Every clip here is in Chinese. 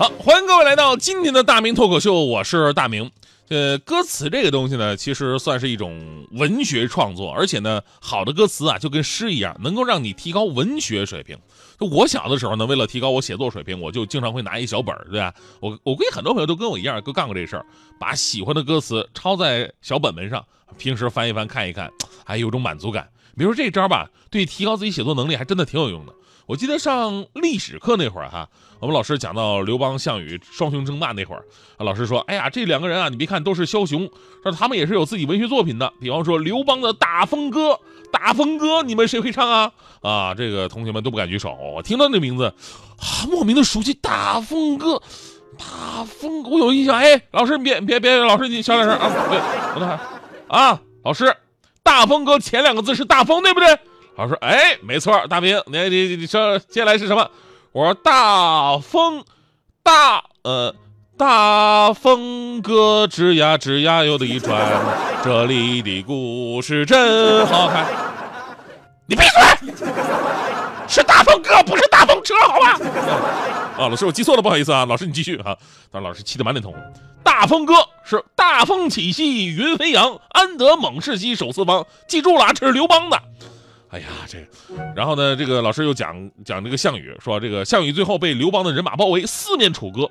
好，欢迎各位来到今天的大明脱口秀，我是大明。呃，歌词这个东西呢，其实算是一种文学创作，而且呢，好的歌词啊，就跟诗一样，能够让你提高文学水平。我小的时候呢，为了提高我写作水平，我就经常会拿一小本儿，对吧？我我估计很多朋友都跟我一样，都干过这事儿，把喜欢的歌词抄在小本本上，平时翻一翻看一看，还有种满足感。比如说这招吧，对提高自己写作能力还真的挺有用的。我记得上历史课那会儿哈，我们老师讲到刘邦、项羽双雄争霸那会儿，老师说：“哎呀，这两个人啊，你别看都是枭雄，说他们也是有自己文学作品的。比方说刘邦的《大风歌》，《大风歌》，你们谁会唱啊？啊，这个同学们都不敢举手。我听到这名字，啊，莫名的熟悉，《大风歌》，《大风》，我有印象。哎，老师，别别别，老师你小点声啊！对，我等会啊，老师，《大风歌》前两个字是大风，对不对？老师说：“哎，没错，大兵，你你你说接下来是什么？”我说：“大风，大呃，大风歌吱呀吱呀有的转，这里的故事真好看。”你闭嘴！是大风歌，不是大风车，好吧？啊，老师，我记错了，不好意思啊。老师，你继续哈。当时老师气得满脸通红。大风歌是大风起兮云飞扬，安得猛士兮守四方。记住了啊，这是刘邦的。哎呀，这，然后呢，这个老师又讲讲这个项羽，说这个项羽最后被刘邦的人马包围，四面楚歌，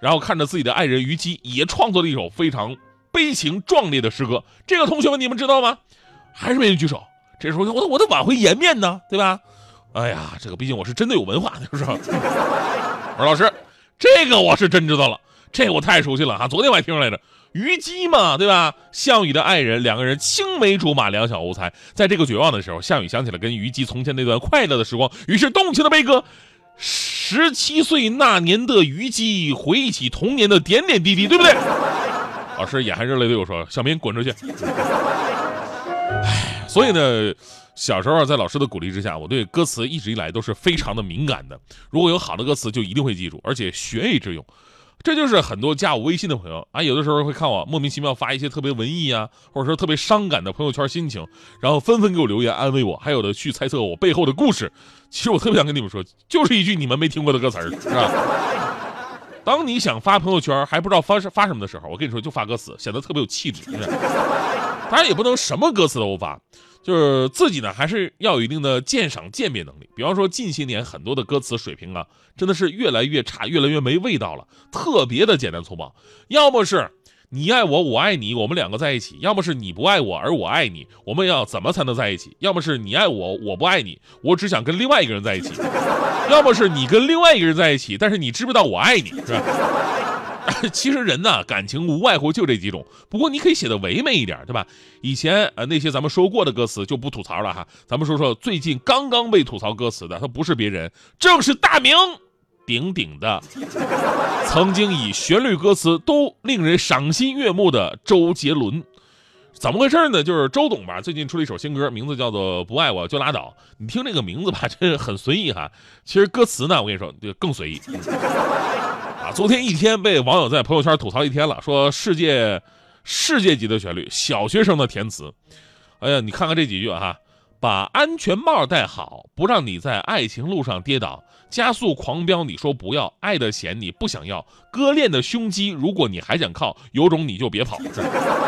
然后看着自己的爱人虞姬，也创作了一首非常悲情壮烈的诗歌。这个同学们，你们知道吗？还是没人举手。这时候我我得挽回颜面呢，对吧？哎呀，这个毕竟我是真的有文化，就是吧？我说老师，这个我是真知道了，这我太熟悉了哈，昨天我还听来着。虞姬嘛，对吧？项羽的爱人，两个人青梅竹马，两小无猜。在这个绝望的时候，项羽想起了跟虞姬从前那段快乐的时光，于是动情的悲歌：十七岁那年的虞姬，回忆起童年的点点滴滴，对不对？老师眼含热泪对我说：“小明，滚出去！”唉，所以呢，小时候在老师的鼓励之下，我对歌词一直以来都是非常的敏感的。如果有好的歌词，就一定会记住，而且学以致用。这就是很多加我微信的朋友啊，有的时候会看我莫名其妙发一些特别文艺啊，或者说特别伤感的朋友圈心情，然后纷纷给我留言安慰我，还有的去猜测我背后的故事。其实我特别想跟你们说，就是一句你们没听过的歌词是吧？当你想发朋友圈还不知道发发什么的时候，我跟你说就发歌词，显得特别有气质。当然也不能什么歌词都发。就是自己呢，还是要有一定的鉴赏鉴别能力。比方说，近些年很多的歌词水平啊，真的是越来越差，越来越没味道了，特别的简单粗暴。要么是你爱我，我爱你，我们两个在一起；要么是你不爱我，而我爱你，我们要怎么才能在一起？要么是你爱我，我不爱你，我只想跟另外一个人在一起；要么是你跟另外一个人在一起，但是你知不知道我爱你，是吧？其实人呢，感情无外乎就这几种。不过你可以写的唯美一点，对吧？以前呃那些咱们说过的歌词就不吐槽了哈。咱们说说最近刚刚被吐槽歌词的，他不是别人，正是大名鼎鼎的，曾经以旋律歌词都令人赏心悦目的周杰伦。怎么回事呢？就是周董吧，最近出了一首新歌，名字叫做《不爱我就拉倒》。你听这个名字吧，这很随意哈。其实歌词呢，我跟你说就更随意。昨天一天被网友在朋友圈吐槽一天了，说世界世界级的旋律，小学生的填词。哎呀，你看看这几句哈，把安全帽戴好，不让你在爱情路上跌倒，加速狂飙，你说不要，爱的险你不想要，割裂的胸肌，如果你还想靠，有种你就别跑。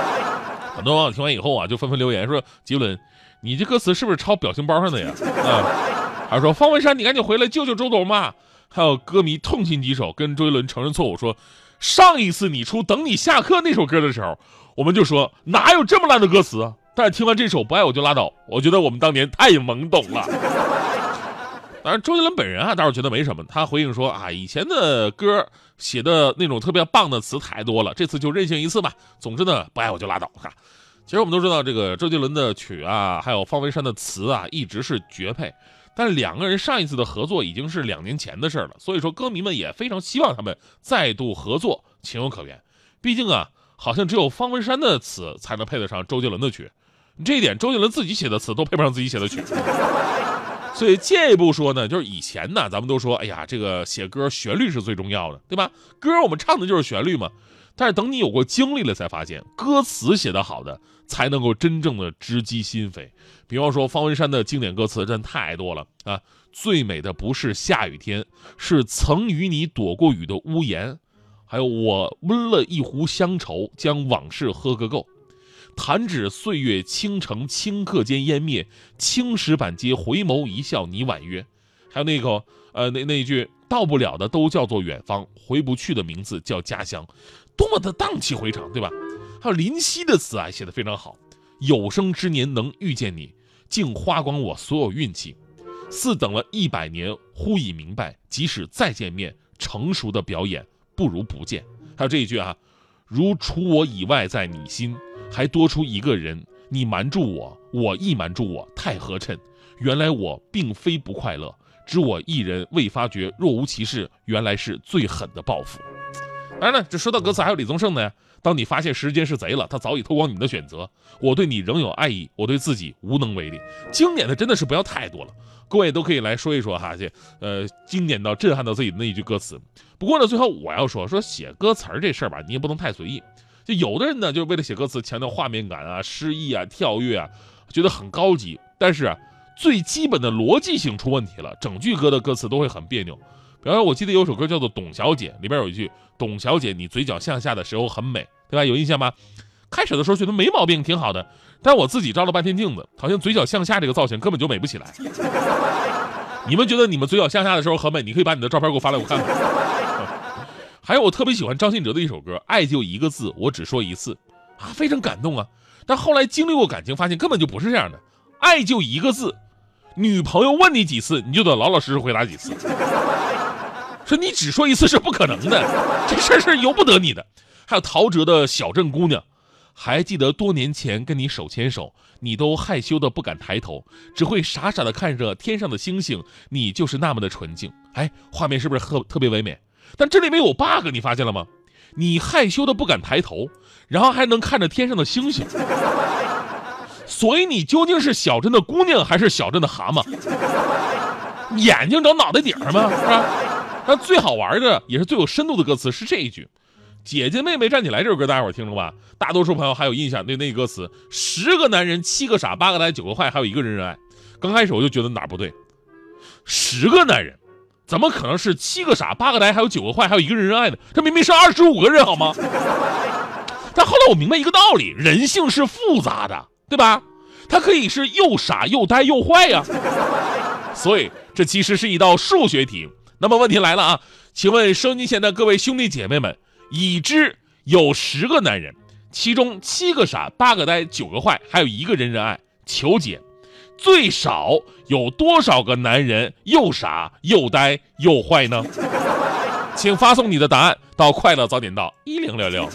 很多网友听完以后啊，就纷纷留言说：杰伦，你这歌词是不是抄表情包上的呀？啊，还说方文山，你赶紧回来救救周董嘛。还有歌迷痛心疾首，跟周杰伦承认错误，说上一次你出《等你下课》那首歌的时候，我们就说哪有这么烂的歌词？但是听完这首《不爱我就拉倒》，我觉得我们当年太懵懂了。当然，周杰伦本人啊，倒是觉得没什么。他回应说啊，以前的歌写的那种特别棒的词太多了，这次就任性一次吧。总之呢，不爱我就拉倒。哈，其实我们都知道，这个周杰伦的曲啊，还有方文山的词啊，一直是绝配。但两个人上一次的合作已经是两年前的事了，所以说歌迷们也非常希望他们再度合作，情有可原。毕竟啊，好像只有方文山的词才能配得上周杰伦的曲，这一点周杰伦自己写的词都配不上自己写的曲。所以进一步说呢，就是以前呢，咱们都说，哎呀，这个写歌旋律是最重要的，对吧？歌我们唱的就是旋律嘛。但是等你有过经历了，才发现歌词写得好的才能够真正的直击心扉。比方说方文山的经典歌词真太多了啊！最美的不是下雨天，是曾与你躲过雨的屋檐。还有我温了一壶乡愁，将往事喝个够。弹指岁月倾城，顷刻间湮灭。青石板街回眸一笑，你婉约。还有那个呃那那一句到不了的都叫做远方，回不去的名字叫家乡。多么的荡气回肠，对吧？还有林夕的词啊，写的非常好。有生之年能遇见你，竟花光我所有运气。似等了一百年，忽已明白，即使再见面，成熟的表演不如不见。还有这一句啊，如除我以外在你心，还多出一个人，你瞒住我，我亦瞒住我，太合衬。原来我并非不快乐，只我一人未发觉，若无其事，原来是最狠的报复。当然了，这说到歌词，还有李宗盛的呀。当你发现时间是贼了，他早已偷光你的选择。我对你仍有爱意，我对自己无能为力。经典的真的是不要太多了，各位都可以来说一说哈，这呃经典到震撼到自己的那一句歌词。不过呢，最后我要说说写歌词这事儿吧，你也不能太随意。就有的人呢，就是为了写歌词，强调画面感啊、诗意啊、跳跃啊，觉得很高级。但是啊最基本的逻辑性出问题了，整句歌的歌词都会很别扭。比方说，我记得有首歌叫做《董小姐》，里边有一句“董小姐，你嘴角向下的时候很美”，对吧？有印象吗？开始的时候觉得没毛病，挺好的。但我自己照了半天镜子，好像嘴角向下这个造型根本就美不起来。你们觉得你们嘴角向下的时候很美？你可以把你的照片给我发来，我看看。还有，我特别喜欢张信哲的一首歌《爱就一个字，我只说一次》，啊，非常感动啊。但后来经历过感情，发现根本就不是这样的。爱就一个字，女朋友问你几次，你就得老老实实回答几次。说你只说一次是不可能的，这事儿是由不得你的。还有陶喆的小镇姑娘，还记得多年前跟你手牵手，你都害羞的不敢抬头，只会傻傻的看着天上的星星，你就是那么的纯净。哎，画面是不是特特别唯美？但这里面有 bug，你发现了吗？你害羞的不敢抬头，然后还能看着天上的星星，所以你究竟是小镇的姑娘还是小镇的蛤蟆？眼睛长脑袋顶上吗？是吧？那最好玩的也是最有深度的歌词是这一句：“姐姐妹妹站起来。”这首歌大家伙听了吧？大多数朋友还有印象，那那歌词：“十个男人，七个傻，八个呆，九个坏，还有一个人人爱。”刚开始我就觉得哪不对，十个男人，怎么可能是七个傻，八个呆，还有九个坏，还有一个人人爱的？这明明是二十五个人好吗？但后来我明白一个道理：人性是复杂的，对吧？他可以是又傻又呆又坏呀。所以这其实是一道数学题。那么问题来了啊，请问收音机前的各位兄弟姐妹们，已知有十个男人，其中七个傻，八个呆，九个坏，还有一个人人爱，求解。最少有多少个男人又傻又呆又坏呢？请发送你的答案到快乐早点到一零六六。